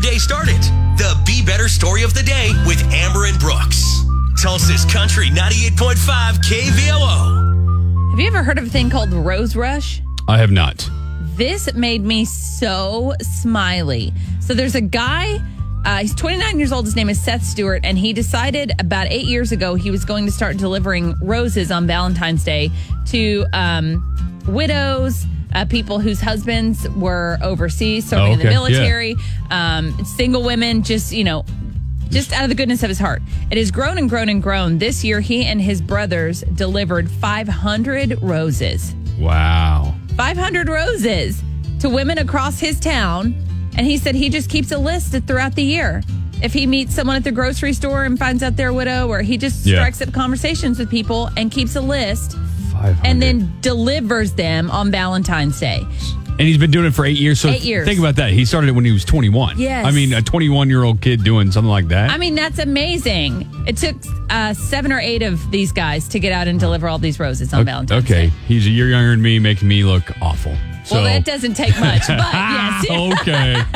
day started. The Be Better Story of the Day with Amber and Brooks. Tulsa's Country 98.5 KVOO. Have you ever heard of a thing called Rose Rush? I have not. This made me so smiley. So there's a guy, uh, he's 29 years old. His name is Seth Stewart, and he decided about eight years ago he was going to start delivering roses on Valentine's Day to um, widows. Uh, people whose husbands were overseas, serving Oh, in the okay. Yeah. military, um, single women, just, you know, just out of the goodness of his heart. It has grown and grown and grown. This year, he and his brothers delivered 500 roses. Wow. 500 roses to women across his town. And he said he just keeps a list throughout the year. If he meets someone at the grocery store and finds out they're a widow, or he just Yeah. strikes up conversations with people and keeps a list 500. and then delivers them on Valentine's Day. And he's been doing it for eight years. So Eight years. think about that. He started it when he was 21. Yes. I mean, a 21 year old kid doing something like that. I mean, that's amazing. It took uh, seven or eight of these guys to get out and deliver all these roses on Valentine's okay. Day. He's a year younger than me, making me look awful. So, Well, that doesn't take much, but yes. okay.